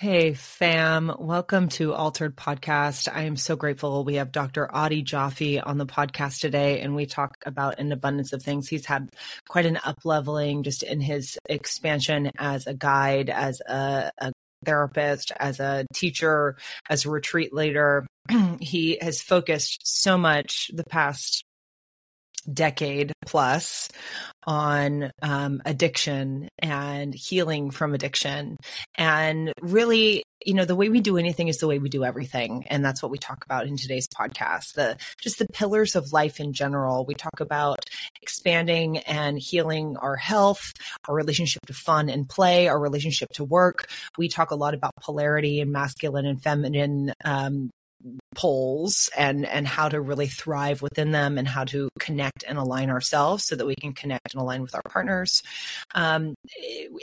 Hey, fam. Welcome to Altared Podcast. I am so grateful. We have Dr. Adi Jaffe on the podcast today, and we talk about an abundance of things. He's had quite an up leveling just in his expansion as a guide, as a, a therapist, as a teacher, as a retreat leader. he has focused so much the past decade plus on um, addiction and healing from addiction. And really, you know, the way we do anything is the way we do everything. And that's what we talk about in today's podcast. The just the pillars of life in general. We talk about expanding and healing our health, our relationship to fun and play, our relationship to work. We talk a lot about polarity and masculine and feminine um, poles and and how to really thrive within them and how to connect and align ourselves so that we can connect and align with our partners. Um,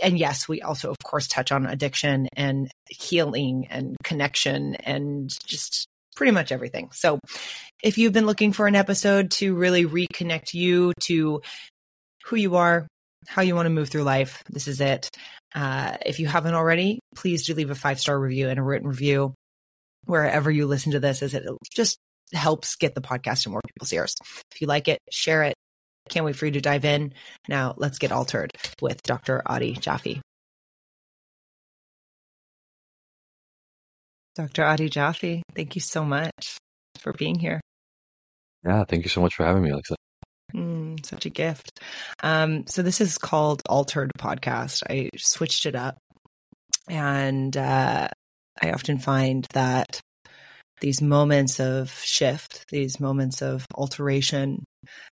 and yes we also of course touch on addiction and healing and connection and just pretty much everything. So if you've been looking for an episode to really reconnect you to who you are how you want to move through life this is it. Uh, if you haven't already please do leave a five star review and a written review wherever you listen to this, is it just helps get the podcast in more people's ears. If you like it, share it. Can't wait for you to dive in. Now let's get Altared with Dr. Adi Jaffe. Dr. Adi Jaffe, thank you so much for being here. Yeah, thank you so much for having me, Alexa. Mm, such a gift. Um, so this is called Altared Podcast. I switched it up, and uh, I often find that these moments of shift, these moments of alteration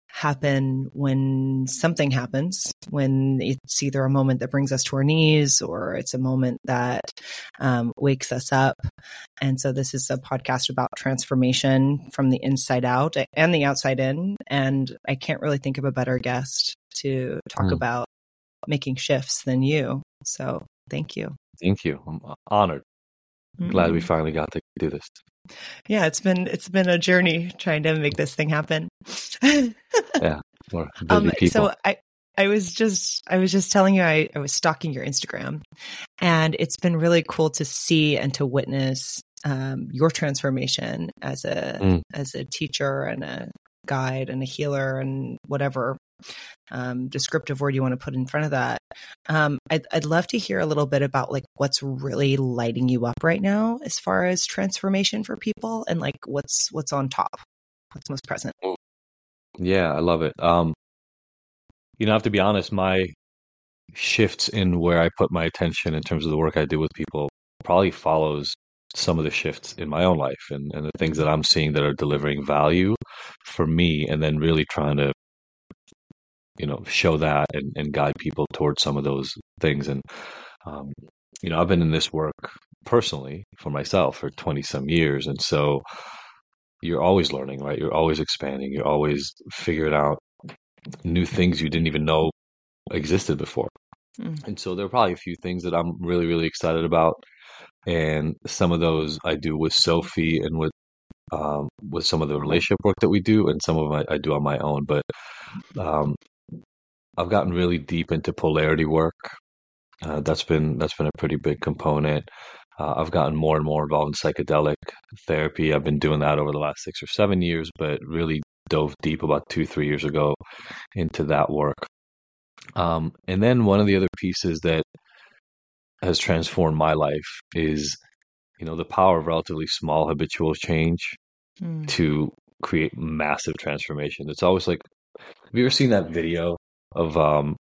happen when something happens, when it's either a moment that brings us to our knees or it's a moment that um, wakes us up. And so this is a podcast about transformation from the inside out and the outside in. And I can't really think of a better guest to talk mm. about making shifts than you. So thank you. Thank you. I'm honored. Mm-hmm. Glad we mm-hmm. finally got to do this. Yeah, it's been it's been a journey trying to make this thing happen. yeah, more um, people. So I I was just I was just telling you I, I was stalking your Instagram, and it's been really cool to see and to witness um, your transformation as a mm. as a teacher and a guide and a healer and whatever um, descriptive word you want to put in front of that. Um, I'd, I'd love to hear a little bit about like what's really lighting you up right now as far as transformation for people and like what's what's on top, what's most present. Yeah, I love it. Um, you know, I have to be honest, my shifts in where I put my attention in terms of the work I do with people probably follows some of the shifts in my own life and, and the things that I'm seeing that are delivering value for me and then really trying to you know show that and, and guide people towards some of those things. And um, you know i've been in this work personally for myself for 20 some years. And so you're always learning right? You're always expanding. You're always figuring out new things you didn't even know existed before. Mm. and so there are probably a few things that i'm really really excited about. And some of those i do with sophie and with um, with some of the relationship work that we do and some of them I, I do on my own. But um, I've gotten really deep into polarity work. Uh, that's been that's been a pretty big component. Uh, I've gotten more and more involved in psychedelic therapy. I've been doing that over the last six or seven years, but really dove deep about two three years ago into that work. Um, and then one of the other pieces that has transformed my life is, you know, the power of relatively small habitual change mm. to create massive transformation. It's always like, have you ever seen that video of um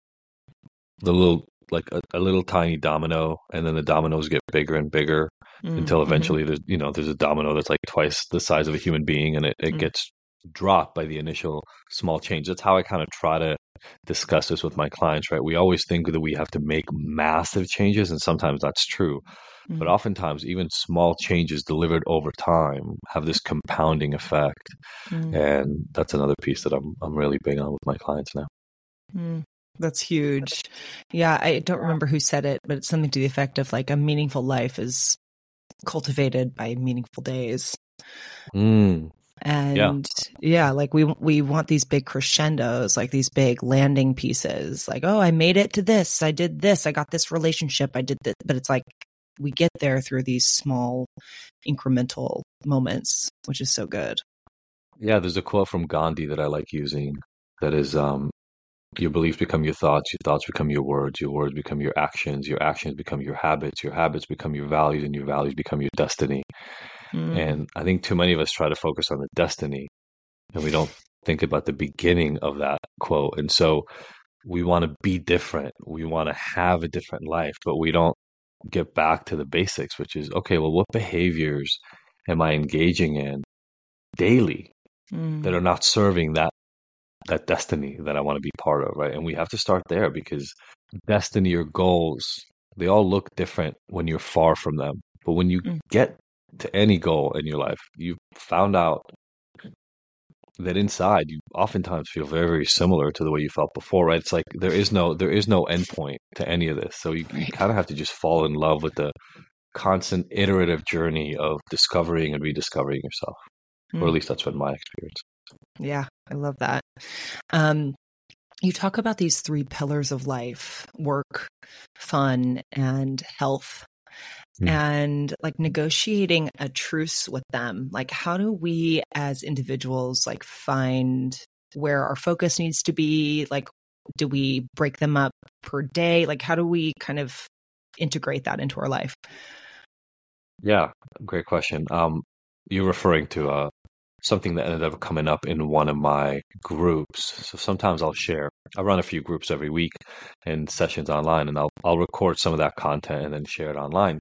the little like a, a, little tiny domino and then the dominoes get bigger and bigger mm-hmm. until eventually there's you know there's a domino that's like twice the size of a human being and it, it mm-hmm. gets dropped by the initial small change that's how i kind of try to discuss this with my clients right we always think that we have to make massive changes and sometimes that's true mm-hmm. but oftentimes even small changes delivered over time have this compounding effect mm. and that's another piece that i'm i'm really big on with my clients now Mm, that's huge. Yeah, I don't remember who said it, but it's something to the effect of like a meaningful life is cultivated by meaningful days. Mm. And yeah. yeah, like we we want these big crescendos, like these big landing pieces. Like, oh, I made it to this. I did this. I got this relationship. I did this. But it's like we get there through these small incremental moments, which is so good. Yeah, there's a quote from Gandhi that I like using that is um your beliefs become your thoughts, your thoughts become your words, your words become your actions, your actions become your habits, your habits become your values, and your values become your destiny. Mm. And I think too many of us try to focus on the destiny and we don't think about the beginning of that quote. And so we want to be different. We want to have a different life, but we don't get back to the basics, which is okay, well, what behaviors am I engaging in daily mm. that are not serving that that destiny that I want to be part of, right? And we have to start there because destiny or goals, they all look different when you're far from them. But when you mm. get to any goal in your life, you've found out that inside you oftentimes feel very very similar to the way you felt before right it's like there is no there is no endpoint to any of this so you, you kind of have to just fall in love with the constant iterative journey of discovering and rediscovering yourself mm. or at hmm. least that's been my experience yeah i love that. Um you talk about these three pillars of life work fun and health mm. and like negotiating a truce with them. Like how do we as individuals like find where our focus needs to be? Like do we break them up per day? Like how do we kind of integrate that into our life? Yeah great question. Um you're referring to uh something that ended up coming up in one of my groups. So sometimes I'll share. I run a few groups every week and sessions online, and I'll I'll record some of that content and then share it online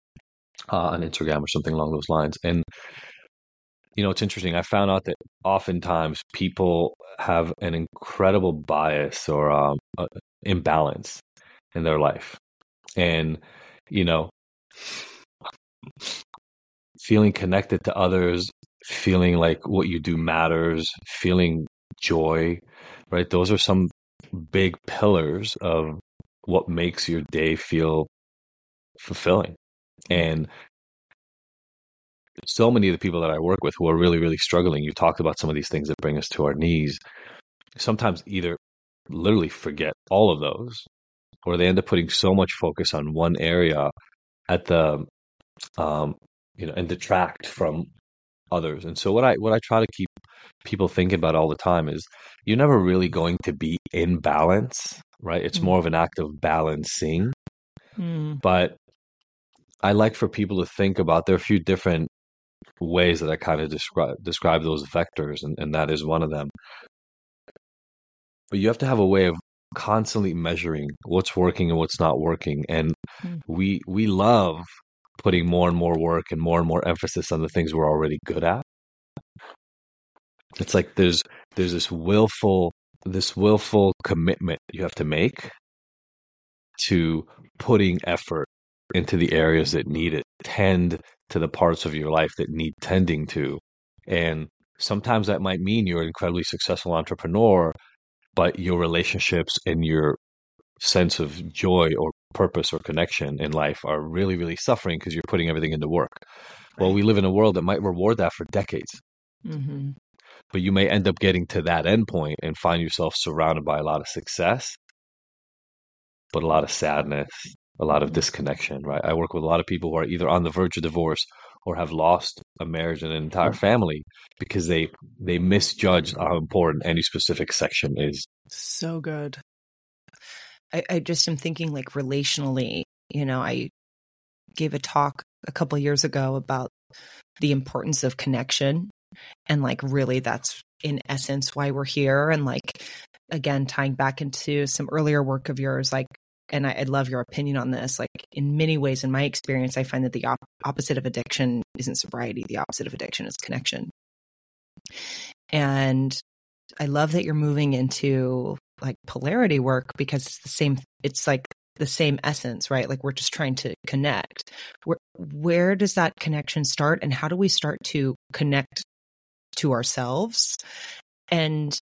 uh, on Instagram or something along those lines. And you know, it's interesting. I found out that oftentimes people have an incredible bias or um, uh, imbalance in their life, and you know, feeling connected to others, feeling like what you do matters, feeling joy, right? Those are some big pillars of what makes your day feel fulfilling. And so many of the people that I work with who are really, really struggling, you talked about some of these things that bring us to our knees, sometimes either literally forget all of those or they end up putting so much focus on one area at the um you know and detract from others and so what i what i try to keep people thinking about all the time is you're never really going to be in balance right it's mm. more of an act of balancing mm. but I like for people to think about there are a few different ways that I kind of describe describe those vectors, and, and that is one of them. But you have to have a way of constantly measuring what's working and what's not working. And mm. we we love putting more and more work and more and more emphasis on the things we're already good at. It's like there's there's this willful this willful commitment you have to make to putting effort into the areas that need it, tend to the parts of your life that need tending to. And sometimes that might mean you're an incredibly successful entrepreneur, but your relationships and your sense of joy or purpose or connection in life are really, really suffering because you're putting everything into work. Right. Well, we live in a world that might reward that for decades. Mm-hmm. But you may end up getting to that endpoint and find yourself surrounded by a lot of success, but a lot of sadness, a lot of disconnection, right? I work with a lot of people who are either on the verge of divorce or have lost a marriage and an entire family because they they misjudge how important any specific section is. So good. I, I just am thinking like relationally, you know, I gave a talk a couple years ago about the importance of connection and like really that's in essence why we're here and like again tying back into some earlier work of yours like and I, would love your opinion on this. Like in many ways, in my experience, I find that the op- opposite of addiction isn't sobriety. The opposite of addiction is connection. And I love that you're moving into like polarity work because it's the same. It's like the same essence, right? Like we're just trying to connect. Where where does that connection start, and how do we start to connect to ourselves? And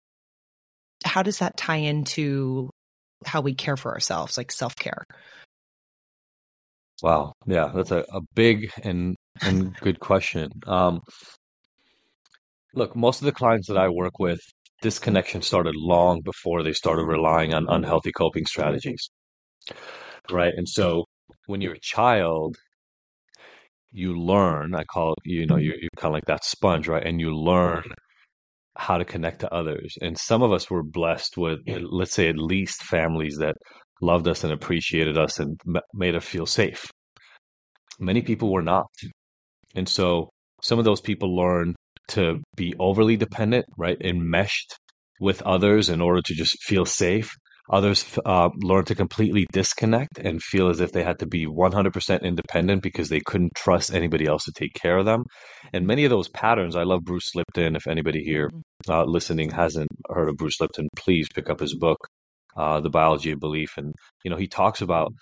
how does that tie into how we care for ourselves, like self care. Wow. Yeah, that's a, a big and and good question. Um, look, most of the clients that I work with, this connection started long before they started relying on unhealthy coping strategies. Right. And so when you're a child, you learn. I call it, you know, you're, you're kind of like that sponge, right? And you learn how to connect to others. And some of us were blessed with, let's say, at least families that loved us and appreciated us and made us feel safe. Many people were not. And so some of those people learn to be overly dependent, right? Enmeshed with others in order to just feel safe. Others uh, learn to completely disconnect and feel as if they had to be 100% independent because they couldn't trust anybody else to take care of them. And many of those patterns, I love Bruce Lipton. If anybody here mm-hmm. uh, listening hasn't heard of Bruce Lipton, please pick up his book, uh, The Biology of Belief. And, you know, he talks about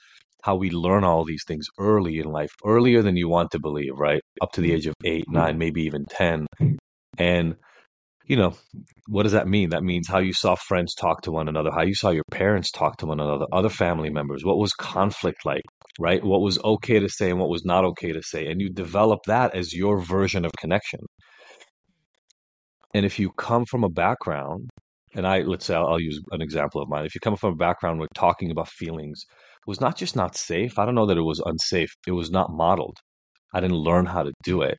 how we learn all these things early in life, earlier than you want to believe, right? Up to the mm-hmm. age of eight, mm-hmm. nine, maybe even 10. And you know, what does that mean? That means how you saw friends talk to one another, how you saw your parents talk to one another, other family members. What was conflict like, right? What was okay to say and what was not okay to say. And you develop that as your version of connection. And if you come from a background, and I, let's say I'll, I'll use an example of mine. If you come from a background where talking about feelings was not just not safe, I don't know that it was unsafe, it was not modeled. I didn't learn how to do it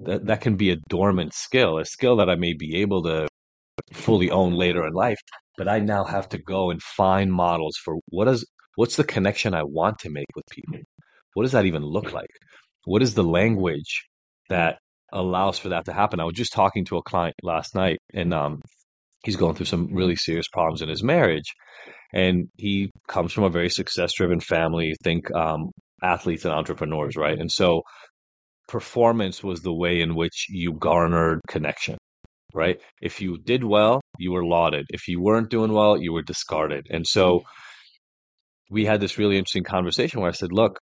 that that can be a dormant skill, a skill that I may be able to fully own later in life, but I now have to go and find models for what is what's the connection I want to make with people. What does that even look like? What is the language that allows for that to happen? I was just talking to a client last night, and um, he's going through some really serious problems in his marriage, and he comes from a very success-driven family. Think um, athletes and entrepreneurs, right? And so performance was the way in which you garnered connection, right? If you did well, you were lauded. If you weren't doing well, you were discarded. And so we had this really interesting conversation where I said, look,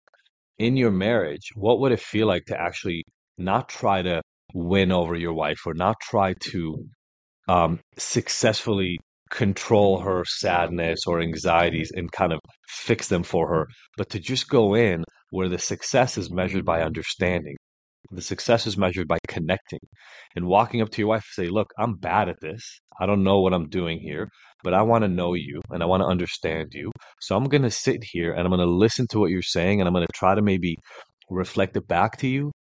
in your marriage, what would it feel like to actually not try to win over your wife or not try to um, successfully control her sadness or anxieties and kind of fix them for her, but to just go in where the success is measured by understanding, the success is measured by connecting and walking up to your wife and say, Look, I'm bad at this. I don't know what I'm doing here, but I want to know you and I want to understand you. So I'm going to sit here and I'm going to listen to what you're saying and I'm going to try to maybe reflect it back to you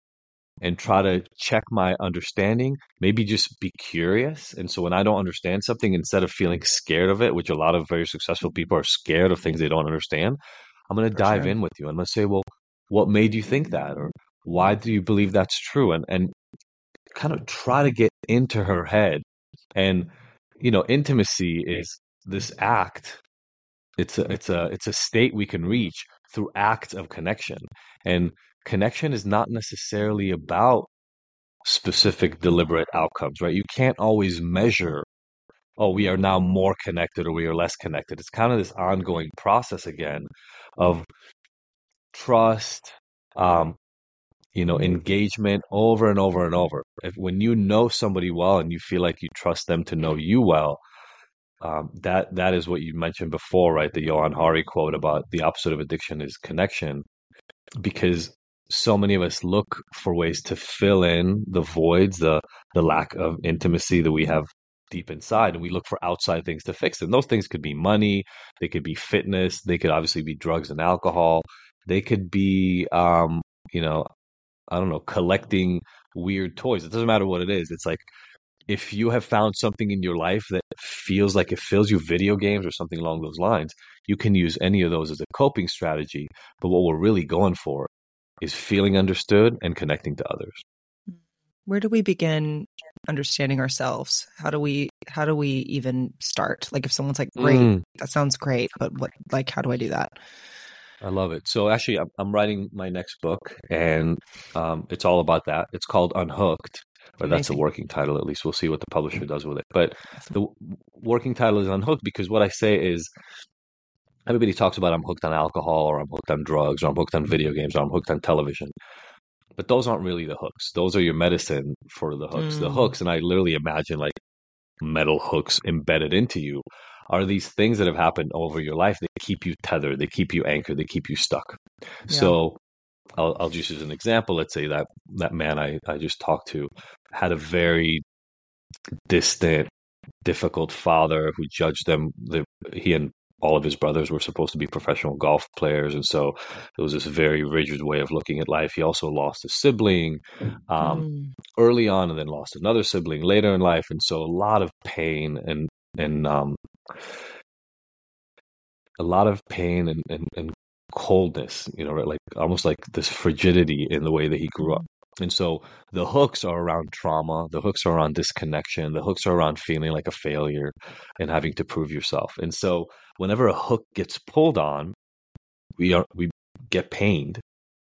and try to check my understanding. Maybe just be curious. And so when I don't understand something, instead of feeling scared of it, which a lot of very successful people are scared of things they don't understand, I'm going to dive sure. in with you. I'm going to say, Well, what made you think that? Or why do you believe that's true? And and kind of try to get into her head. And you know, intimacy is this act. It's a it's a it's a state we can reach through acts of connection. And connection is not necessarily about specific deliberate outcomes, right? You can't always measure oh, we are now more connected or we are less connected. It's kind of this ongoing process again of trust, um, you know engagement over and over and over if when you know somebody well and you feel like you trust them to know you well um, that that is what you mentioned before right the Johann Hari quote about the opposite of addiction is connection because so many of us look for ways to fill in the voids the the lack of intimacy that we have deep inside and we look for outside things to fix it and those things could be money they could be fitness they could obviously be drugs and alcohol they could be um, you know I don't know, collecting weird toys. It doesn't matter what it is. It's like if you have found something in your life that feels like it fills you video games or something along those lines, you can use any of those as a coping strategy. But what we're really going for is feeling understood and connecting to others. Where do we begin understanding ourselves? How do we how do we even start? Like if someone's like, "Great, mm. that sounds great," but what like how do I do that? I love it. So actually, I'm, I'm writing my next book, and um, it's all about that. It's called Unhooked, or that's the working title. At least we'll see what the publisher does with it. But the working title is Unhooked because what I say is, everybody talks about I'm hooked on alcohol, or I'm hooked on drugs, or I'm hooked on video games, or I'm hooked on television. But those aren't really the hooks. Those are your medicine for the hooks. Mm. The hooks, and I literally imagine like metal hooks embedded into you are these things that have happened over your life that keep you tethered, they keep you anchored, they keep you stuck. Yeah. So I'll, I'll just use an example. Let's say that that man I, I just talked to had a very distant, difficult father who judged them. The, he and all of his brothers were supposed to be professional golf players, and so it was this very rigid way of looking at life. He also lost a sibling um, mm. early on, and then lost another sibling later in life, and so a lot of pain and and um, a lot of pain and, and, and coldness, you know, right? like almost like this frigidity in the way that he grew up. And so the hooks are around trauma, the hooks are around disconnection, the hooks are around feeling like a failure and having to prove yourself. And so whenever a hook gets pulled on, we are we get pained,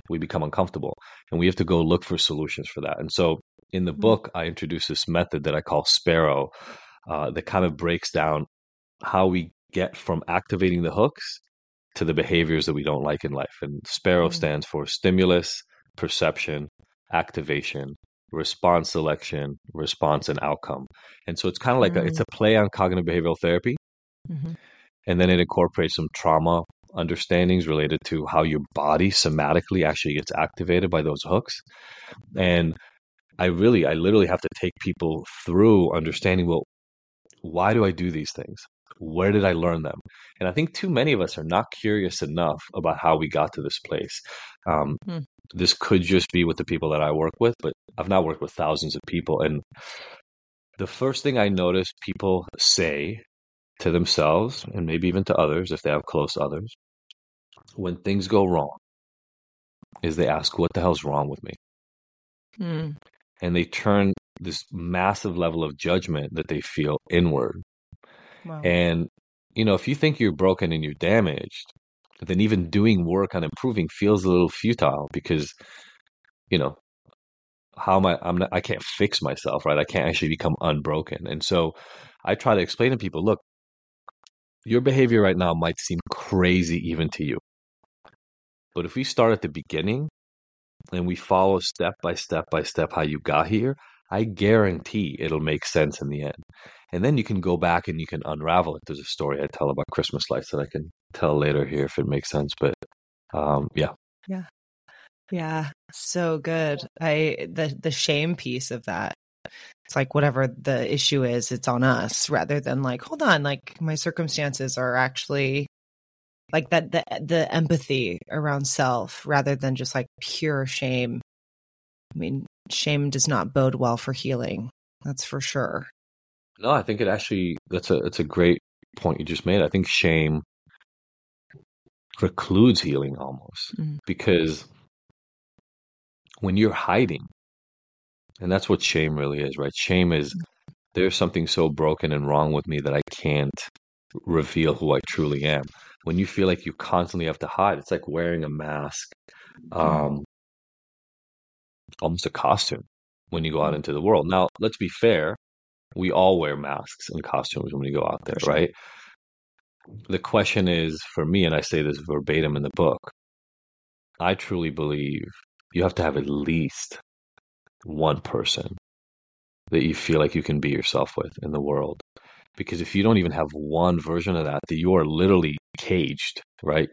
we become uncomfortable, and we have to go look for solutions for that. And so in the mm-hmm. book, I introduce this method that I call Sparrow, uh, that kind of breaks down how we get from activating the hooks to the behaviors that we don't like in life. And Sparrow mm-hmm. stands for stimulus, perception, activation, response selection, response and outcome. And so it's kind of like mm. a, it's a mm. play on cognitive behavioral therapy. Mm-hmm. And then it incorporates some trauma understandings related to how your body somatically actually gets activated by those hooks. And I really, I literally have to take people through understanding, well, why do I do these things? Where did I learn them? And I think too many of us are not curious enough about how we got to this place. Um, hmm this could just be with the people that I work with, but I've not worked with thousands of people. And the first thing I notice people say to themselves and maybe even to others, if they have close others, when things go wrong, is they ask, What the hell's wrong with me? Mm. And they turn this massive level of judgment that they feel inward. And, you know, if you think you're broken and you're damaged, then even doing work on improving feels a little futile because you know how am I I'm not I can't fix myself, right? I can't actually become unbroken. And so I try to explain to people, look, your behavior right now might seem crazy even to you. But if we start at the beginning and we follow step by step by step how you got here, I guarantee it'll make sense in the end. And then you can go back and you can unravel it. There's a story I tell about Christmas lights that I can tell later here if it makes sense. But um, yeah. Yeah. Yeah. So good. I the the shame piece of that. It's like whatever the issue is, it's on us rather than like, hold on, like my circumstances are actually like that the the empathy around self rather than just like pure shame. I mean, shame does not bode well for healing. That's for sure. No, I think it actually that's a it's a great point you just made. I think shame precludes healing almost mm. because when you're hiding, and that's what shame really is, right? Shame is mm. there's something so broken and wrong with me that I can't reveal who I truly am. When you feel like you constantly have to hide, it's like wearing a mask, mm. um, almost a costume when you go out mm. into the world. Now, let's be fair we all wear masks and costumes when we go out there, sure. right? The question is for me, and I say this verbatim in the book, I truly believe you have to have at least one person that you feel like you can be yourself with in the world. Because if you don't even have one version of that, that you are literally caged, right?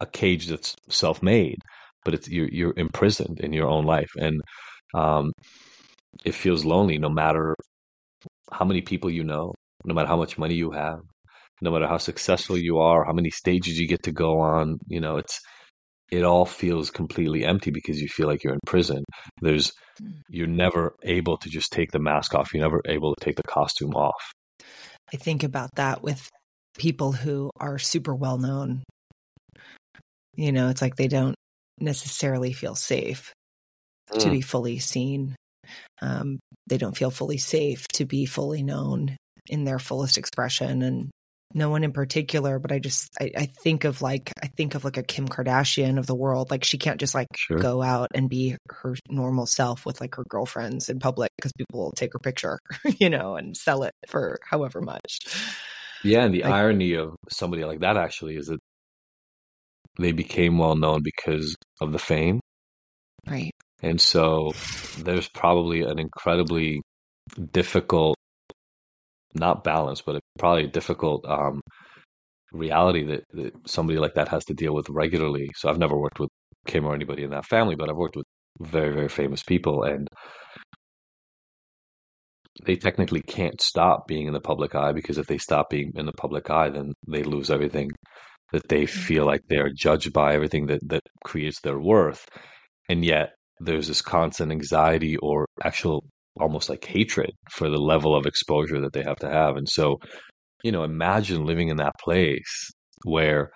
A cage that's self-made, but it's you're you're imprisoned in your own life, and um, it feels lonely no matter how many people you know, no matter how much money you have, no matter how successful you are, how many stages you get to go on, you know, it's it all feels completely empty because you feel like you're in prison. There's hmm. you're never able to just take the mask off. You're never able to take the costume off. I think about that with people who are super well known. You know, it's like they don't necessarily feel safe mm. to be fully seen um, they don't feel fully safe to be fully known in their fullest expression and no one in particular but i just I, I, think of like i think of like a kim kardashian of the world like she can't just like sure. go out and be her normal self with like her girlfriends in public because people will take her picture you know and sell it for however much yeah and the like, irony of somebody like that actually is that they became well known because of the fame right and so there's probably an incredibly difficult, not balance, but probably a difficult um, reality that, that somebody like that has to deal with regularly. So I've never worked with Kim or anybody in that family, but I've worked with very, very famous people. And they technically can't stop being in the public eye because if they stop being in the public eye, then they lose everything that they Mm. feel like they're judged by, everything that, that creates their worth. And yet there's this constant anxiety or actual almost like hatred for the level of exposure that they have to have. And so, you know, imagine living in that place where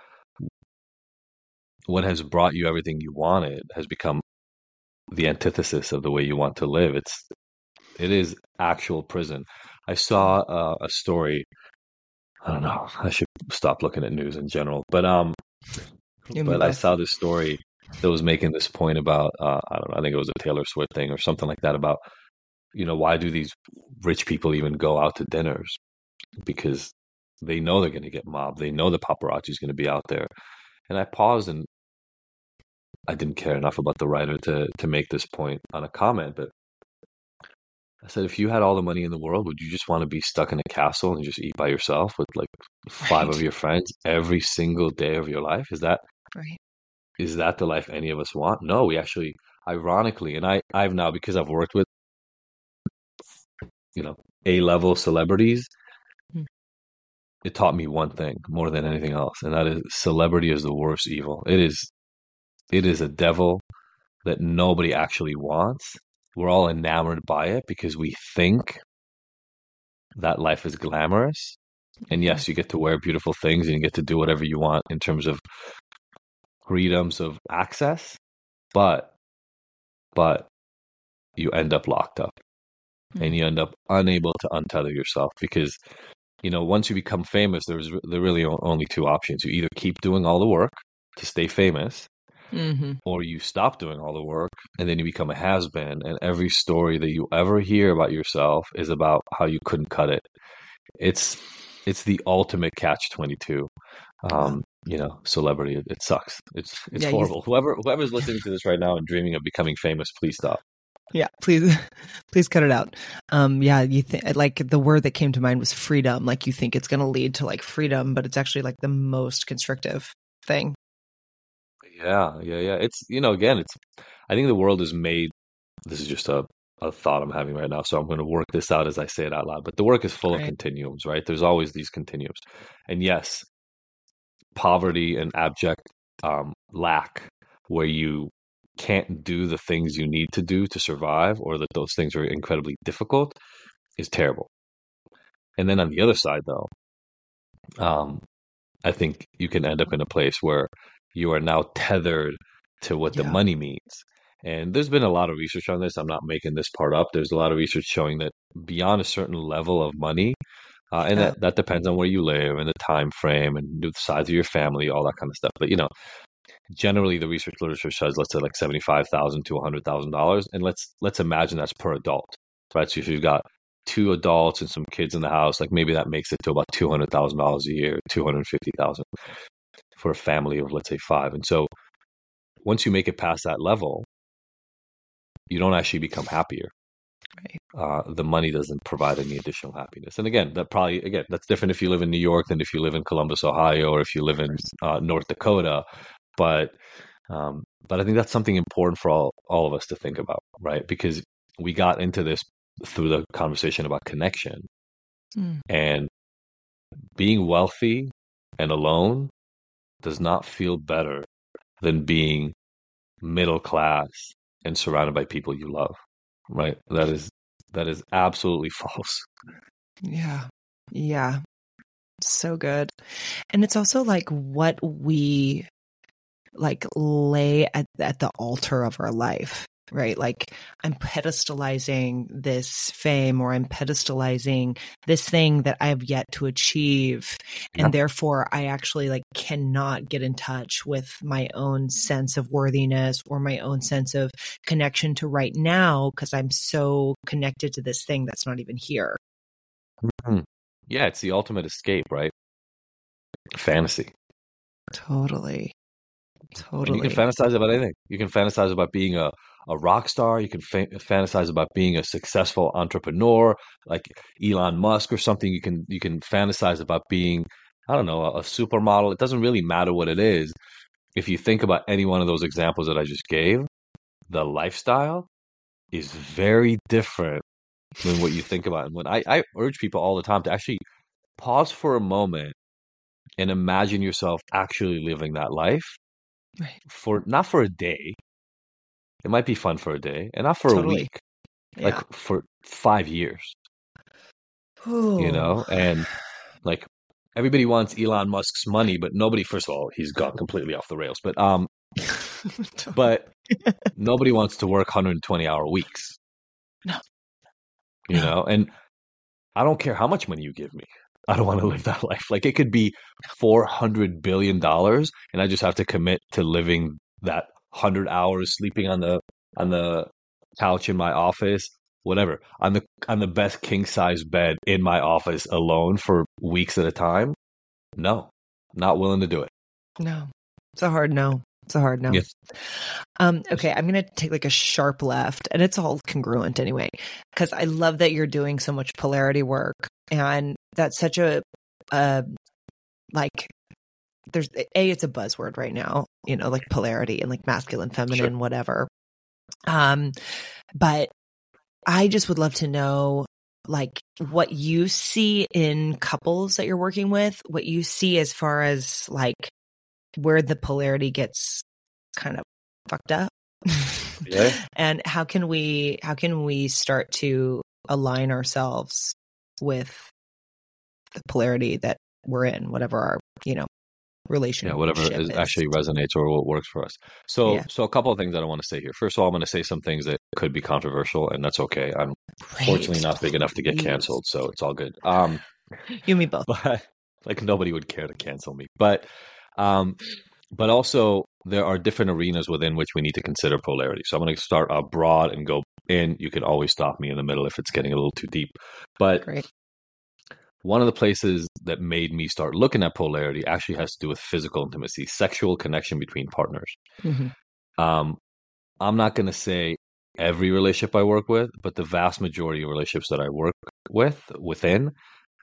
what has brought you everything you wanted has become the antithesis of the way you want to live. It's it is actual prison. I saw uh, a story. I don't know. I should stop looking at news in general, but um, me but I saw this story that was making this point about uh, I don't know. I think it was a Taylor Swift thing or something like that about you know why do these rich people even go out to dinners because they know they're going to get mobbed. They know the paparazzi is going to be out there. And I paused and I didn't care enough about the writer to to make this point on a comment, but I said, if you had all the money in the world, would you just want to be stuck in a castle and just eat by yourself with like five Right. of your friends every single day of your life? Is that Right. is that the life any of us want? No, we actually, ironically, and I I've now because I've worked with you know A level celebrities, Mm. it taught me one thing more than anything else, and that is celebrity is the worst evil. It is it is a devil that nobody actually wants. We're all enamored by it because we think that life is glamorous. And yes, you get to wear beautiful things and you get to do whatever you want in terms of freedoms of access, but but you end up locked up and you mm-hmm. end up unable to untether yourself because you know once you become famous there's there really only two options. You either keep doing all the work to stay famous hmm or you stop doing all the work and then you become a has-been and every story that you ever hear about yourself is about how you couldn't cut it it's it's the ultimate catch 22 um you know celebrity it, it sucks it's it's Yeah, horrible whoever whoever's listening to this right now and dreaming of becoming famous please stop Yeah, please, please cut it out. Um, yeah, you think like the word that came to mind was freedom. Like you think it's going to lead to like freedom, but it's actually like the most constrictive thing. Yeah yeah yeah it's you know again it's i think the world is made this is just a a thought i'm having right now so i'm going to work this out as i say it out loud but the work is full of continuums right there's always these continuums and yes poverty and abject um, lack where you can't do the things you need to do to survive or that those things are incredibly difficult is terrible. And then on the other side, though, um, I think you can end up in a place where you are now tethered to what the money means. And there's been a lot of research on this. I'm not making this part up. There's a lot of research showing that beyond a certain level of money, uh, and Yeah. that, that depends on where you live and the time frame and the size of your family, all that kind of stuff. But you know, generally the research literature says let's say like seventy five thousand to hundred thousand dollars, and let's let's imagine that's per adult, right? So if you've got two adults and some kids in the house, like maybe that makes it to about two hundred thousand dollars a year, two hundred fifty thousand for a family of let's say five. And so once you make it past that level, you don't actually become happier. Right. Uh, the money doesn't provide any additional happiness. And again, that probably again that's different if you live in New York than if you live in Columbus, Ohio, or if you live in uh, North Dakota. But um, but I think that's something important for all all of us to think about, right? Because we got into this through the conversation about connection Mm. and being wealthy and alone does not feel better than being middle class and surrounded by people you love, right? That is that is absolutely false. Yeah. Yeah. So good. And it's also like what we like lay at, at the altar of our life, right? Like I'm pedestalizing this fame or I'm pedestalizing this thing that I have yet to achieve. Yeah. And therefore I actually like cannot get in touch with my own sense of worthiness or my own sense of connection to right now because I'm so connected to this thing that's not even here. Mm-hmm. Yeah, it's the ultimate escape, right? Fantasy. Totally. And Totally. you can fantasize about anything. You can fantasize about being a, a rock star. You can fa- fantasize about being a successful entrepreneur like Elon Musk or something. You can you can fantasize about being I don't know a, a supermodel. It doesn't really matter what it is. If you think about any one of those examples that I just gave, the lifestyle is very different than what you think about. And when I, I urge people all the time to actually pause for a moment and imagine yourself actually living that life Right. for not for a day. It might be fun for a day, and not for a Totally. week, like for five years, you know? And like everybody wants Elon Musk's money, but nobody, first of all, he's gone completely off the rails. But um, but nobody wants to work 120 hour weeks. No. You No. know, and I don't care how much money you give me. I don't want to live that life. Like it could be 400 billion dollars and I just have to commit to living that 100 hours sleeping on the on the couch in my office, whatever. On the on the best king size bed in my office alone for weeks at a time. No. Not willing to do it. no, it's a hard no. It's a hard no. Yes. Um, okay, I'm gonna take like a sharp left, and it's all congruent anyway, because I love that you're doing so much polarity work, and that's such a, uh, like, there's a it's a buzzword right now, you know, like polarity and like masculine, feminine, whatever. Um, but I just would love to know like what you see in couples that you're working with, what you see as far as like where the polarity gets kind of fucked up. Yeah. and how can we how can we start to align ourselves with the polarity that we're in, whatever our, you know, relationship Yeah, whatever is, actually resonates or what works for us. So, Yeah. so a couple of things that I want to say here. First of all, I'm going to say some things that could be controversial, and that's okay. I'm fortunately not big enough to get canceled, so it's all good. Um, You and me both. but like nobody would care to cancel me. But, um, but also there are different arenas within which we need to consider polarity. So I'm going to start broad and go in. You can always stop me in the middle if it's getting a little too deep. But Great. One of the places that made me start looking at polarity actually has to do with physical intimacy, sexual connection between partners. Mhm. Um, I'm not going to say every relationship I work with, but the vast majority of relationships that I work with within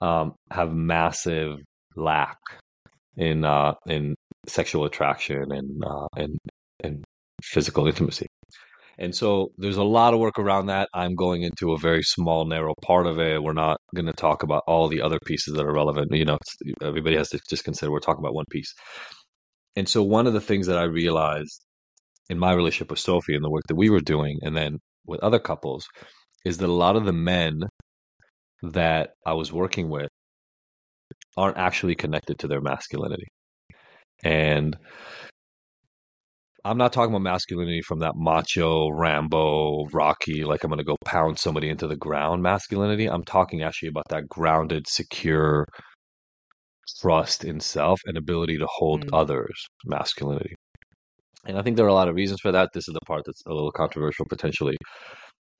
um, have massive lack in uh, in sexual attraction and uh, and and physical intimacy. And so there's a lot of work around that. I'm going into a very small, narrow part of it. We're not going to talk about all the other pieces that are relevant. You know, everybody has to just consider we're talking about one piece. And so one of the things that I realized in my relationship with Sophie and the work that we were doing, and then with other couples, is that a lot of the men that I was working with aren't actually connected to their masculinity. And I'm not talking about masculinity from that macho, Rambo, Rocky, like I'm going to go pound somebody into the ground masculinity. I'm talking actually about that grounded, secure trust in self and ability to hold Mm. others masculinity. And I think there are a lot of reasons for that. This is the part that's a little controversial potentially.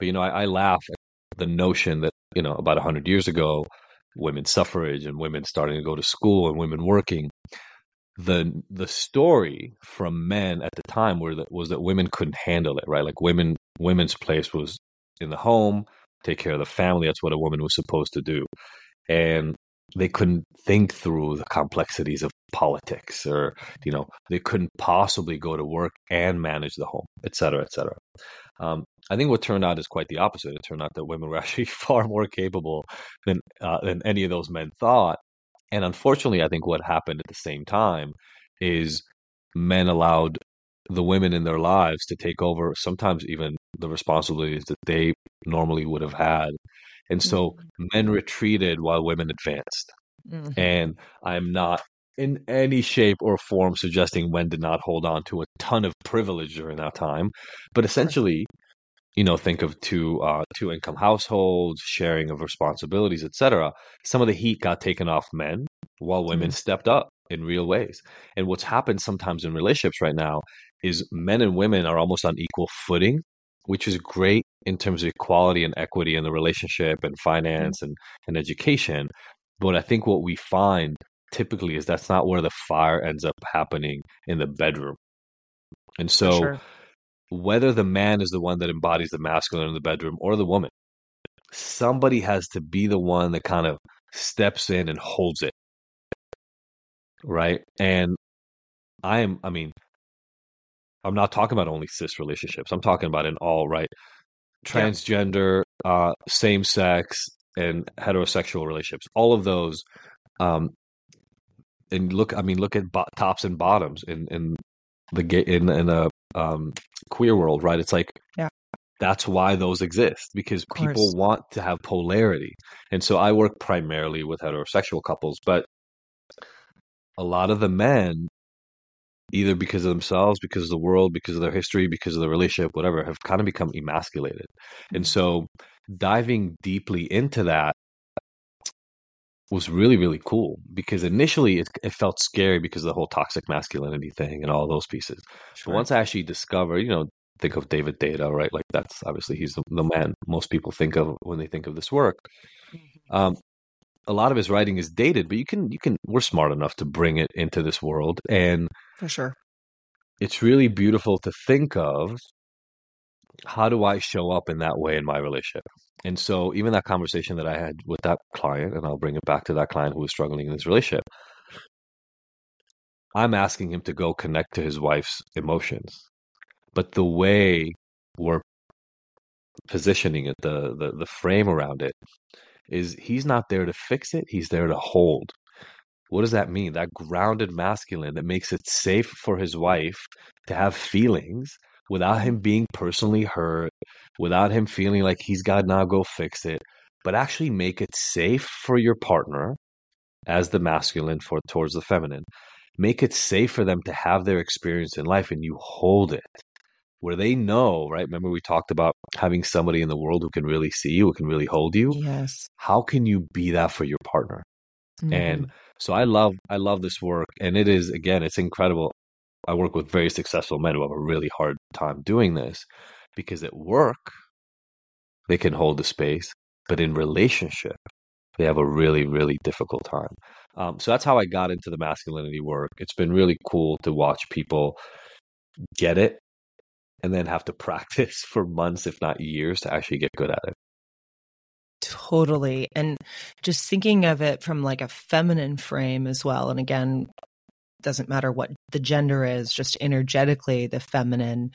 But, you know, I, I laugh at the notion that, you know, about 100 years ago, women's suffrage and women starting to go to school and women working the the story from men at the time were that was that women couldn't handle it right? Like women women's place was in the home take care of the family that's what a woman was supposed to do. And they couldn't think through the complexities of politics or you know they couldn't possibly go to work and manage the home et cetera et cetera. Um, i think what turned out is quite the opposite. It turned out that women were actually far more capable than uh, than any of those men thought and unfortunately, I think what happened at the same time is men allowed the women in their lives to take over sometimes even the responsibilities that they normally would have had. And so men retreated while women advanced. Mhm. And I'm not in any shape or form suggesting men did not hold on to a ton of privilege during that time. But essentially, you know, think of two uh, two income households, sharing of responsibilities, etc. Some of the heat got taken off men while women stepped up in real ways. And what's happened sometimes in relationships right now is men and women are almost on equal footing, which is great in terms of equality and equity in the relationship and finance and, and education. But I think what we find typically is that's not where the fire ends up happening in the bedroom. And so sure. Whether the man is the one that embodies the masculine in the bedroom or the woman, somebody has to be the one that kind of steps in and holds it. Right. And I am, I mean, I'm not talking about only cis relationships. I'm talking about in all right. transgender, yeah. uh, same sex, and heterosexual relationships. All of those. Um, and look, I mean, look at bo- tops and bottoms in in the gay in in a um, queer world, right? It's like yeah. That's why those exist because people want to have polarity. And so I work primarily with heterosexual couples, but a lot of the men either because of themselves, because of the world, because of their history, because of the relationship, whatever, have kind of become emasculated. And mm-hmm. so diving deeply into that was really, really cool because initially it, it felt scary because of the whole toxic masculinity thing and all those pieces. Sure. But once I actually discovered, you know, think of David Deida right? Like that's obviously he's the, the man most people think of when they think of this work. Mm-hmm. Um, a lot of his writing is dated, but you can you can we're smart enough to bring it into this world and for sure. It's really beautiful to think of how do I show up in that way in my relationship? And so even that conversation that I had with that client, and I'll bring it back to that client who was struggling in his relationship, I'm asking him to go connect to his wife's emotions. But the way we're positioning it, the the, the frame around it, is he's not there to fix it, he's there to hold. What does that mean? That grounded masculine that makes it safe for his wife to have feelings without him being personally hurt, without him feeling like he's got to now go fix it, but actually make it safe for your partner as the masculine for towards the feminine. Make it safe for them to have their experience in life and you hold it where they know, right? Remember we talked about having somebody in the world who can really see you, who can really hold you. Yes. How can you be that for your partner? Mm-hmm. And so I love I love this work and it is again it's incredible. I work with very successful men who have a really hard time doing this because at work they can hold the space, but in relationship they have a really really difficult time. Um, so that's how I got into the masculinity work. It's been really cool to watch people get it and then have to practice for months, if not years, to actually get good at it. Totally. And just thinking of it from like a feminine frame as well. And again, doesn't matter what the gender is, just energetically, the feminine,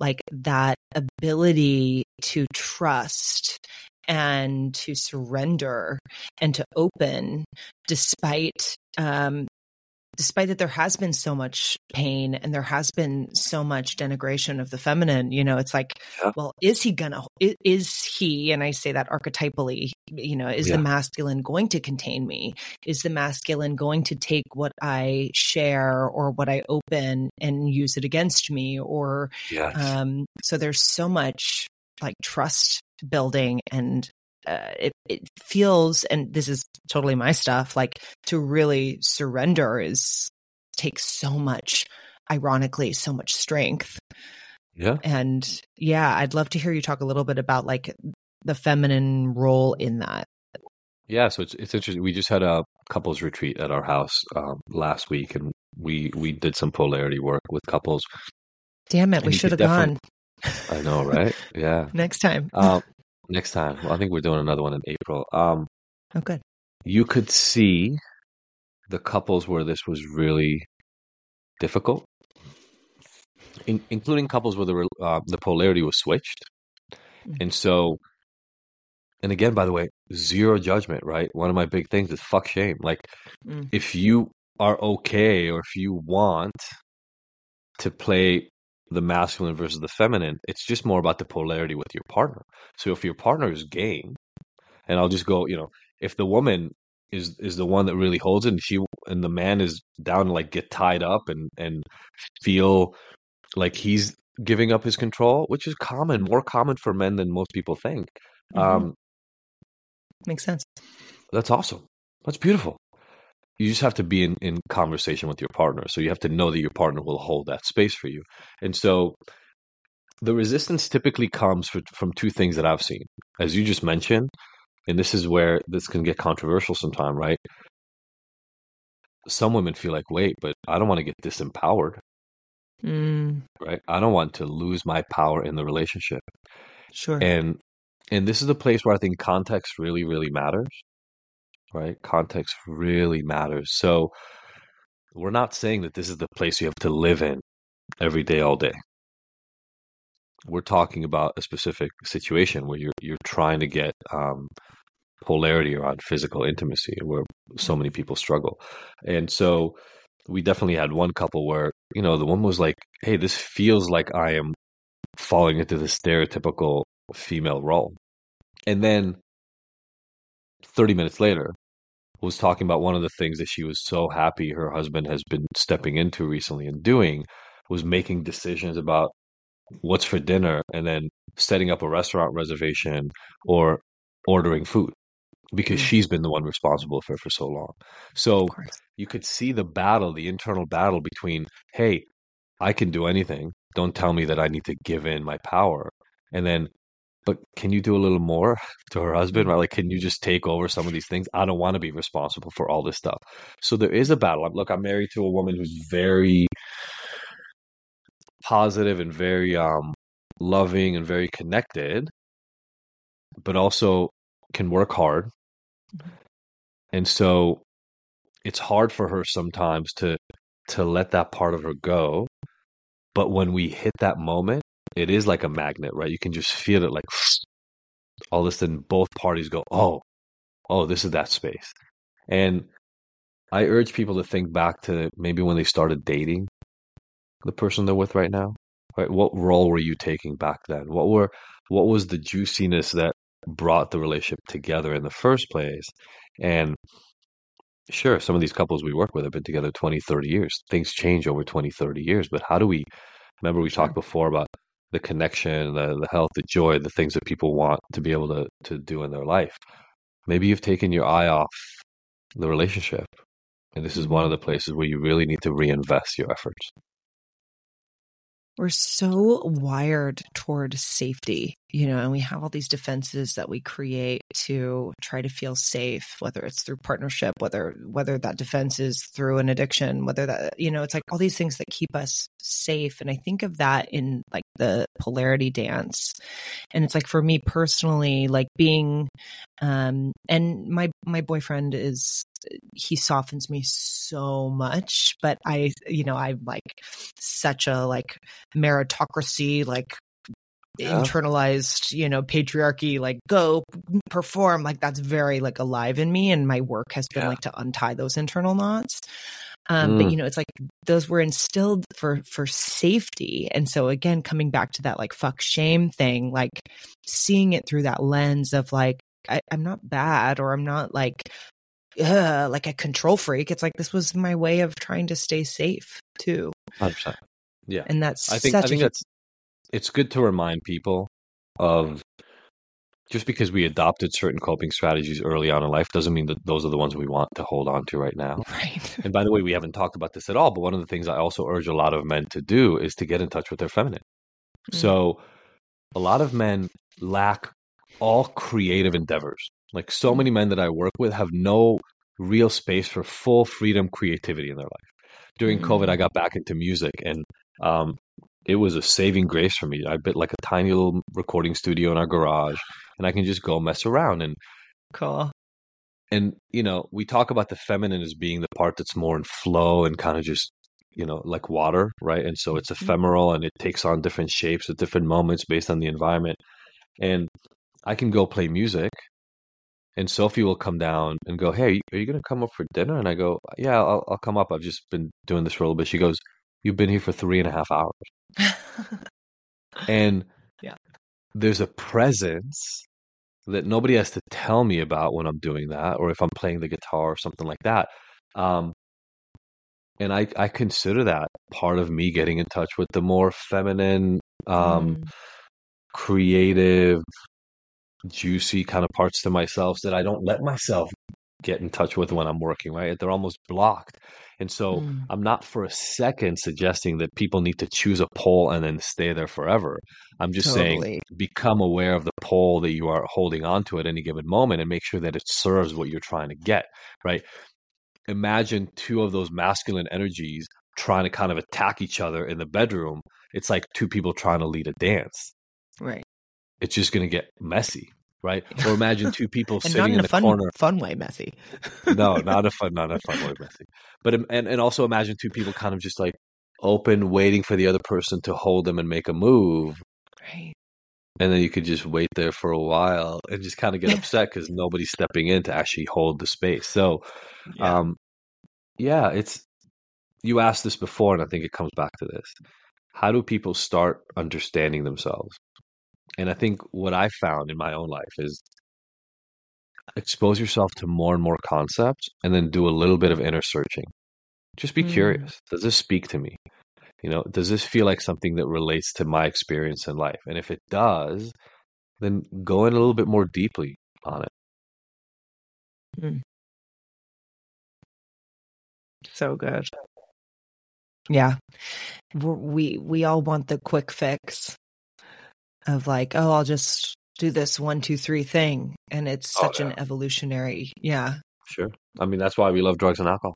like that ability to trust and to surrender and to open despite um, despite that there has been so much pain and there has been so much denigration of the feminine you know it's like yeah. well is he gonna is he and i say that archetypally you know is yeah. the masculine going to contain me is the masculine going to take what i share or what i open and use it against me or yes. um so there's so much like trust building and uh, it, it feels, and this is totally my stuff, like to really surrender is takes so much, ironically, so much strength. Yeah. And yeah, I'd love to hear you talk a little bit about like the feminine role in that. Yeah, so it's it's interesting. We just had a couples retreat at our house um, last week, and we we did some polarity work with couples. Damn it, we should have gone. I know, right? Yeah. Next time. Um, Next time. Well, I think we're doing another one in April. Um, oh, good. You could see the couples where this was really difficult, in, including couples where the uh, the polarity was switched, mm-hmm. and so. And again, by the way, zero judgment, right? One of my big things is fuck shame. Like, mm. if you are okay or if you want to play the masculine versus the feminine. It's just more about the polarity with your partner. So if your partner is game, and I'll just go, you know, if the woman is is the one that really holds it, and she and the man is down to like get tied up and and feel like he's giving up his control, which is common, more common for men than most people think. Mm-hmm. Um, Makes sense. That's awesome. That's beautiful you just have to be in, in conversation with your partner. So you have to know that your partner will hold that space for you. And so the resistance typically comes for, from two things that I've seen. As you just mentioned, and this is where this can get controversial sometime, right? Some women feel like, wait, but I don't want to get disempowered. Mm. Right? I don't want to lose my power in the relationship. Sure. And and this is the place where I think context really, really matters right? Context really matters. So we're not saying that this is the place you have to live in every day, all day. we're talking about a specific situation where you're you're trying to get um, polarity around physical intimacy, where so many people struggle, and so we definitely had one couple where you know the one was like, "Hey, this feels like I am falling into the stereotypical female role," and then thirty minutes later, was talking about one of the things that she was so happy her husband has been stepping into recently and doing was making decisions about what's for dinner and then setting up a restaurant reservation or ordering food because mm. she's been the one responsible for it for so long. So you could see the battle, the internal battle between, hey, I can do anything. Don't tell me that I need to give in my power. And then, but can you do a little more to her husband? Right? Like, can you just take over some of these things? I don't want to be responsible for all this stuff. So there is a battle. Look, I'm married to a woman who's very positive and very um, loving and very connected, but also can work hard. Mm-hmm. And so it's hard for her sometimes to to let that part of her go. But when we hit that moment, it is like a magnet, right? You can just feel it like all of a sudden both parties go, Oh, oh, this is that space. And I urge people to think back to maybe when they started dating the person they're with right now? Right? What role were you taking back then? What were what was the juiciness that brought the relationship together in the first place? And sure, some of these couples we work with have been together 20, 30 years. Things change over 20, 30 years, but how do we remember we talked before about the connection, the, the health, the joy, the things that people want to be able to, to do in their life. Maybe you've taken your eye off the relationship. And this is one of the places where you really need to reinvest your efforts. We're so wired toward safety, you know, and we have all these defenses that we create to try to feel safe, whether it's through partnership, whether whether that defense is through an addiction, whether that, you know, it's like all these things that keep us safe. And I think of that in like the polarity dance. And it's like for me personally, like being um and my my boyfriend is he softens me so much but i you know i'm like such a like meritocracy like yeah. internalized you know patriarchy like go perform like that's very like alive in me and my work has been yeah. like to untie those internal knots um, mm. but you know it's like those were instilled for for safety and so again coming back to that like fuck shame thing like seeing it through that lens of like I, am not bad or I'm not like uh, like a control freak. It's like this was my way of trying to stay safe too. Hundred percent. Yeah, and that's I think I think a... that's it's good to remind people of just because we adopted certain coping strategies early on in life doesn't mean that those are the ones we want to hold on to right now. Right. and by the way, we haven't talked about this at all, but one of the things I also urge a lot of men to do is to get in touch with their feminine. Mm. So a lot of men lack all creative endeavors. Like so mm. many men that I work with have no real space for full freedom creativity in their life. During mm-hmm. COVID, I mm. got back into music and um, it was a saving grace for me. I built like a tiny little recording studio in our garage and I can just go mess around and cool. And you know, we talk about the feminine as being the part that's more in flow and kind of just you know like water right and so it's mm-hmm. ephemeral and it takes on different shapes at different moments based on the environment and i can go play music and Sophie will come down and go, "Hey, are you going to come up for dinner?" And I go, "Yeah, I'll, I'll come up. I've just been doing this for a little bit." She goes, "You've been here for three and a half hours," and yeah, there's a presence that nobody has to tell me about when I'm doing that, or if I'm playing the guitar or something like that. Um, and I I consider that part of me getting in touch with the more feminine, um, mm. creative, juicy kind of parts to myself that I don't let myself get in touch with when I'm working, right? They're almost blocked. And so mm. I'm not for a second suggesting that people need to choose a pole and then stay there forever. I'm just totally. saying become aware of the pole that you are holding onto at any given moment and make sure that it serves what you're trying to get, right? Imagine two of those masculine energies trying to kind of attack each other in the bedroom. It's like two people trying to lead a dance. Right it's just going to get messy, right? Or imagine two people sitting in, in a fun, corner. Fun way messy. no, not a fun, not a fun way messy. But and and also imagine two people kind of just like open, waiting for the other person to hold them and make a move. Right. And then you could just wait there for a while and just kind of get upset because nobody's stepping in to actually hold the space. So, Yeah. um, yeah, it's you asked this before, and I think it comes back to this. How do people start understanding themselves? And I think what I found in my own life is expose yourself to more and more concepts and then do a little bit of inner searching. Just be Mm. curious. Does this speak to me? You know, does this feel like something that relates to my experience in life? And if it does, then go in a little bit more deeply on it. Mm. So good. Yeah. We're- We we all want the quick fix of like, oh, I'll just do this one, two, three thing. And it's Oh, such an evolutionary. Yeah. Sure. I mean, that's why we love drugs and alcohol.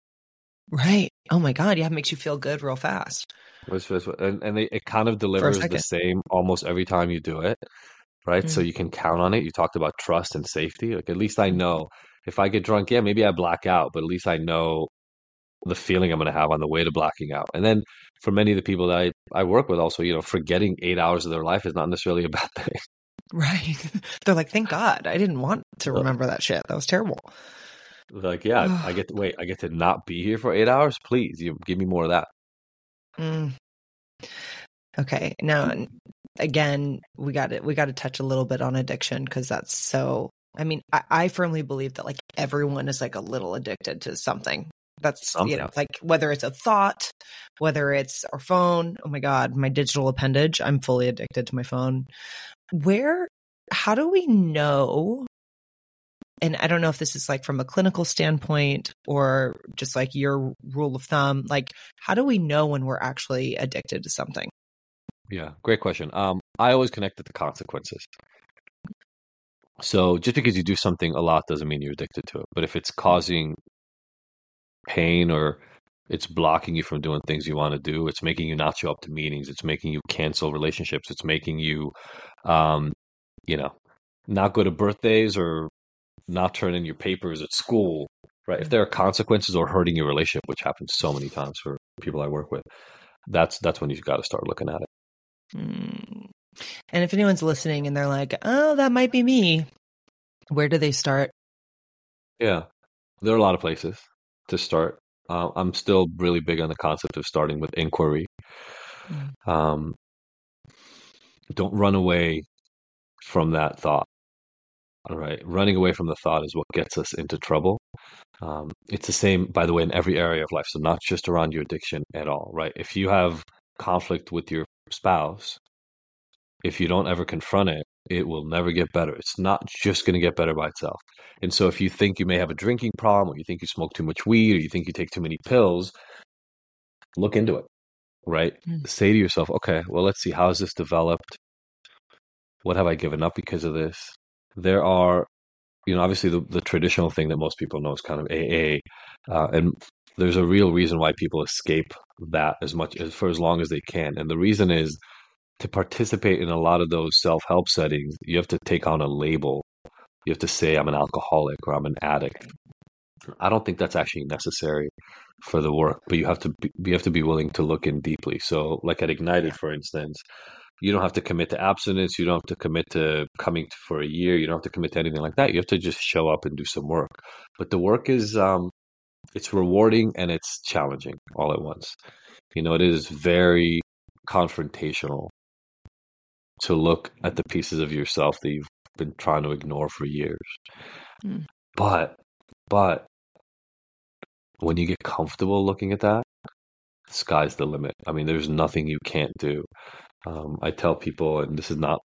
Right. Oh my God. Yeah. It makes you feel good real fast. And, and they, it kind of delivers the same almost every time you do it, right? So Mm. you can count on it. You talked about trust and safety. Like, at least I Mhm. know if I get drunk, yeah, maybe I black out, but at least I know the feeling I'm going to have on the way to blacking out. And then for many of the people that I, I work with, also, you know, forgetting eight hours of their life is not necessarily a bad thing. Right. They're like, thank God. I didn't want to remember that shit. That was terrible. Like, yeah, I get to wait, I get to not be here for eight hours. Please, you give me more of that. Mm. Okay. Now, again, we got to we got to touch a little bit on addiction because that's so. I mean, I, I firmly believe that like everyone is like a little addicted to something. That's you know like whether it's a thought, whether it's our phone. Oh my god, my digital appendage. I'm fully addicted to my phone. Where? How do we know? And I don't know if this is like from a clinical standpoint or just like your rule of thumb. Like, how do we know when we're actually addicted to something? Yeah, great question. Um, I always connect it to consequences. So just because you do something a lot doesn't mean you're addicted to it. But if it's causing pain or it's blocking you from doing things you want to do, it's making you not show up to meetings, it's making you cancel relationships, it's making you, um, you know, not go to birthdays or not turn in your papers at school, right? If there are consequences or hurting your relationship, which happens so many times for people I work with, that's that's when you've got to start looking at it. Mm. And if anyone's listening and they're like, oh, that might be me, where do they start? Yeah, there are a lot of places to start. Uh, I'm still really big on the concept of starting with inquiry. Mm. Um, don't run away from that thought. All right, running away from the thought is what gets us into trouble. Um, it's the same, by the way, in every area of life. So not just around your addiction at all, right? If you have conflict with your spouse, if you don't ever confront it, it will never get better. It's not just going to get better by itself. And so if you think you may have a drinking problem, or you think you smoke too much weed, or you think you take too many pills, look into it, right? Mm. Say to yourself, okay, well, let's see, how has this developed? What have I given up because of this? There are, you know, obviously the, the traditional thing that most people know is kind of AA. Uh, and there's a real reason why people escape that as much as for as long as they can. And the reason is to participate in a lot of those self help settings, you have to take on a label. You have to say, I'm an alcoholic or I'm an addict. I don't think that's actually necessary for the work, but you have to be, you have to be willing to look in deeply. So, like at Ignited, for instance, you don't have to commit to abstinence. You don't have to commit to coming for a year. You don't have to commit to anything like that. You have to just show up and do some work. But the work is, um, it's rewarding and it's challenging all at once. You know, it is very confrontational to look at the pieces of yourself that you've been trying to ignore for years. Mm. But, but when you get comfortable looking at that, sky's the limit. I mean, there's nothing you can't do. Um, I tell people, and this is not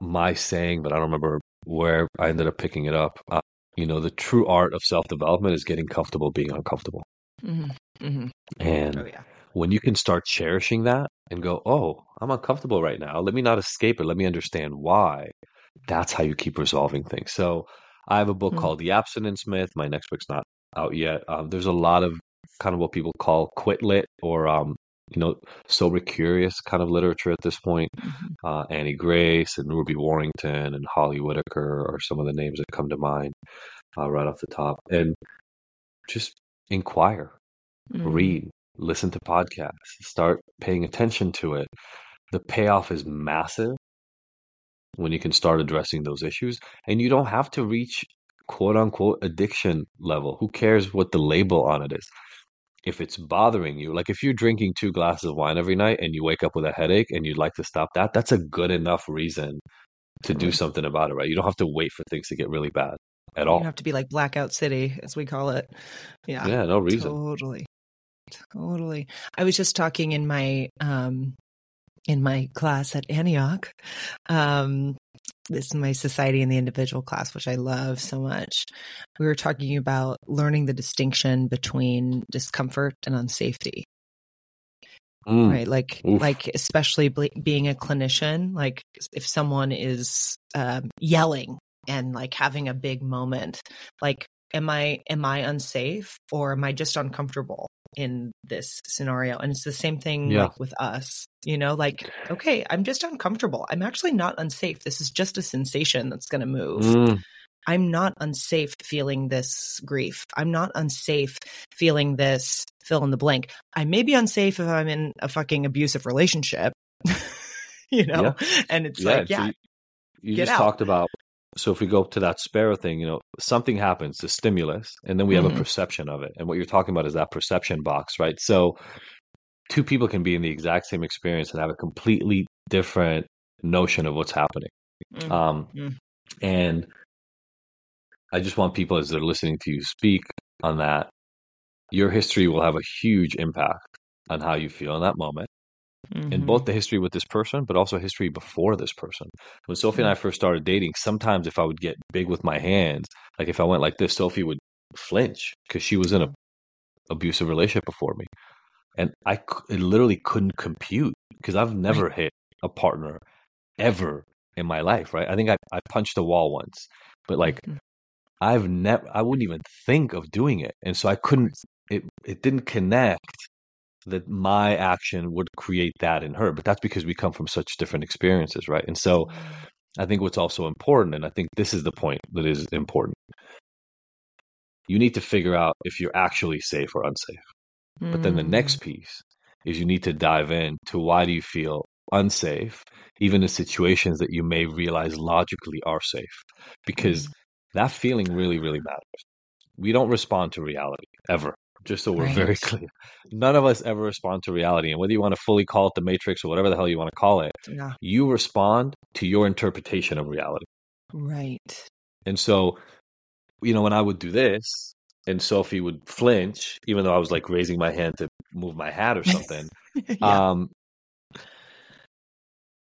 my saying, but I don't remember where I ended up picking it up. Uh, you know, the true art of self development is getting comfortable being uncomfortable. hmm hmm And Oh, yeah. when you can start cherishing that and go, oh, I'm uncomfortable right now. Let me not escape it. Let me understand why. That's how you keep resolving things. So I have a book Hmm. called The Abstinence Myth. My next book's not out yet. Um, there's a lot of kind of what people call quit lit or, um, you know, sober curious kind of literature at this point. Mhm. Uh, Annie Grace and Ruby Warrington and Holly Whitaker are some of the names that come to mind uh, right off the top. And just inquire, Mm. read, listen to podcasts, start paying attention to it. The payoff is massive. when you can start addressing those issues. And you don't have to reach quote unquote addiction level. Who cares what the label on it is? If it's bothering you, like if you're drinking two glasses of wine every night and you wake up with a headache and you'd like to stop that, that's a good enough reason to do something about it, right? You don't have to wait for things to get really bad at all. You don't have to be like blackout city, as we call it. Yeah. Yeah, no reason. Totally. Totally. I was just talking in my um in my class at Antioch. Um this is my society and the individual class, which I love so much. We were talking about learning the distinction between discomfort and unsafety. Mm, right like Oof. like especially ble- being a clinician like if someone is um, yelling and like having a big moment like am i am i unsafe or am i just uncomfortable in this scenario and it's the same thing Yeah. like with us you know like okay i'm just uncomfortable i'm actually not unsafe this is just a sensation that's going to move Mm, I'm not unsafe feeling this grief. I'm not unsafe feeling this fill in the blank. I may be unsafe if I'm in a fucking abusive relationship, you know? And it's yeah, like, so yeah, you, you get just out. talked about so if we go to that sparrow thing, you know, something happens, the stimulus, and then we have Mhm. a perception of it. And what you're talking about is that perception box, right? So two people can be in the exact same experience and have a completely different notion of what's happening. Mm, Um, Mm. and I just want people as they're listening to you speak on that. Your history will have a huge impact on how you feel in that moment, and mhm. both the history with this person, but also history before this person. When Sophie and I first started dating, sometimes if I would get big with my hands, like if I went like this, Sophie would flinch because she was in a abusive relationship before me, and I literally couldn't compute because I've never hit a partner ever in my life, right? I think I, I punched a wall once, but like Mhm. I've never, I wouldn't even think of doing it. And so I couldn't, it, it didn't connect that my action would create that in her. But that's because we come from such different experiences, right? And so I think what's also important, and I think this is the point that is important, you need to figure out if you're actually safe or unsafe. But then the Mm. next piece is you need to dive in to why do you feel unsafe, even in situations that you may realize logically are safe, because that feeling really, really matters. We don't respond to reality ever, just so we're very clear. None of us ever respond to reality. And whether you want to fully call it the matrix or whatever the hell you want to call it, Yeah. you respond to your interpretation of reality. Right. And so, you know, when I would do this and Sophie would flinch, even though I was like raising my hand to move my hat or something, yeah. um,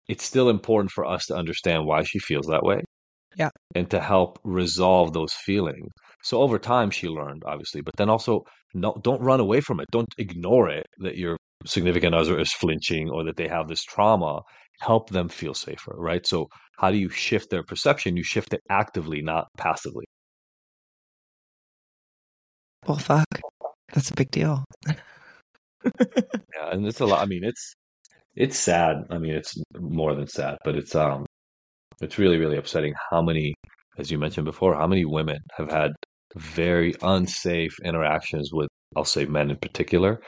it's still important for us to understand why she feels that way. Yeah. And to help resolve those feelings. So over time, she learned, obviously, but then also no, don't run away from it. Don't ignore it that your significant other is flinching or that they have this trauma. Help them feel safer, right? So how do you shift their perception? You shift it actively, not passively. well, fuck. That's a big deal. Yeah, and it's a lot. I mean, it's it's sad. I mean, it's more than sad, but it's um, it's really really upsetting how many, as you mentioned before, how many women have had very unsafe interactions with, I'll say, men in particular.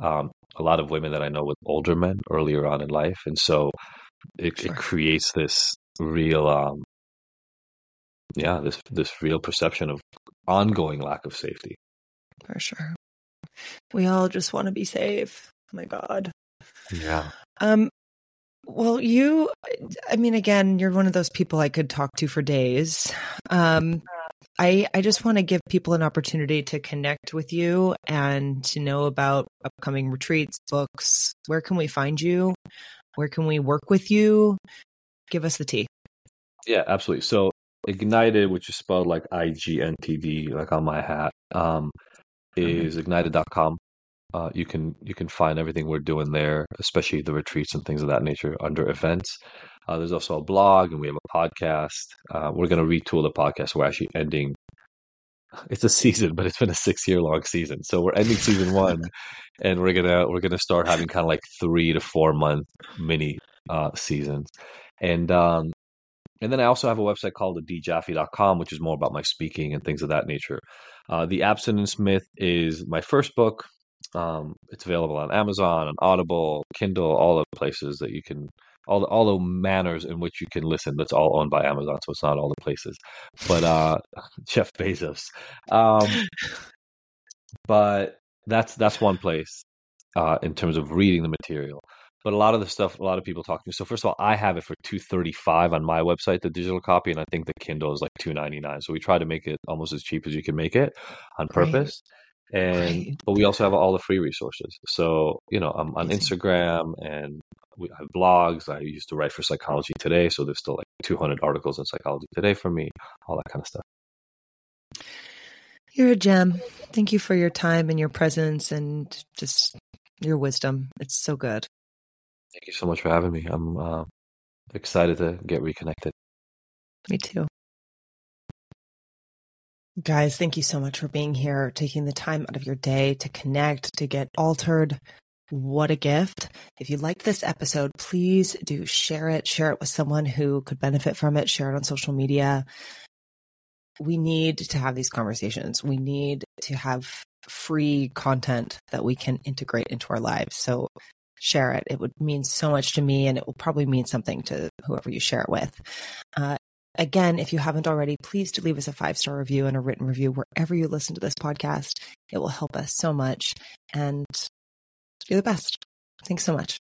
Um, a lot of women that I know with older men earlier on in life, and so it Sure. it creates this real um, yeah, this this real perception of ongoing lack of safety. For sure. We all just want to be safe. Oh my God. Yeah. Um, well, you, I mean, again, you're one of those people I could talk to for days. Um, I, I just want to give people an opportunity to connect with you and to know about upcoming retreats, books. Where can we find you? Where can we work with you? Give us the tea. Yeah, absolutely. So Ignited, which is spelled like I G N T D, like on my hat, um, is ignited.com. Uh, you can you can find everything we're doing there, especially the retreats and things of that nature under events. Uh, there's also a blog and we have a podcast. Uh, we're going to retool the podcast. We're actually ending. It's a season, but it's been a six year long season. So we're ending season one, and we're gonna we're gonna start having kind of like three to four month mini uh, seasons. And um, and then I also have a website called adijaffe.com, which is more about my speaking and things of that nature. Uh, the Abstinence Myth is my first book. Um, it's available on Amazon, on Audible, Kindle, all the places that you can all the all the manners in which you can listen. That's all owned by Amazon, so it's not all the places. But uh, Jeff Bezos. Um, but that's that's one place uh, in terms of reading the material. But a lot of the stuff, a lot of people talk to me. So first of all, I have it for two thirty five on my website, the digital copy, and I think the Kindle is like two ninety nine. So we try to make it almost as cheap as you can make it on purpose. Right. And right. but we also have all the free resources. So you know, I'm on Instagram and we have blogs. I used to write for Psychology Today, so there's still like 200 articles in Psychology Today for me, all that kind of stuff. You're a gem. Thank you for your time and your presence and just your wisdom. It's so good. Thank you so much for having me. I'm uh, excited to get reconnected. Me too. Guys, thank you so much for being here, taking the time out of your day to connect, to get Altared. What a gift. If you liked this episode, please do share it, share it with someone who could benefit from it, share it on social media. We need to have these conversations. We need to have free content that we can integrate into our lives. So share it. It would mean so much to me and it will probably mean something to whoever you share it with. Uh, Again, if you haven't already, please do leave us a five star review and a written review wherever you listen to this podcast. It will help us so much. And you're the best. Thanks so much.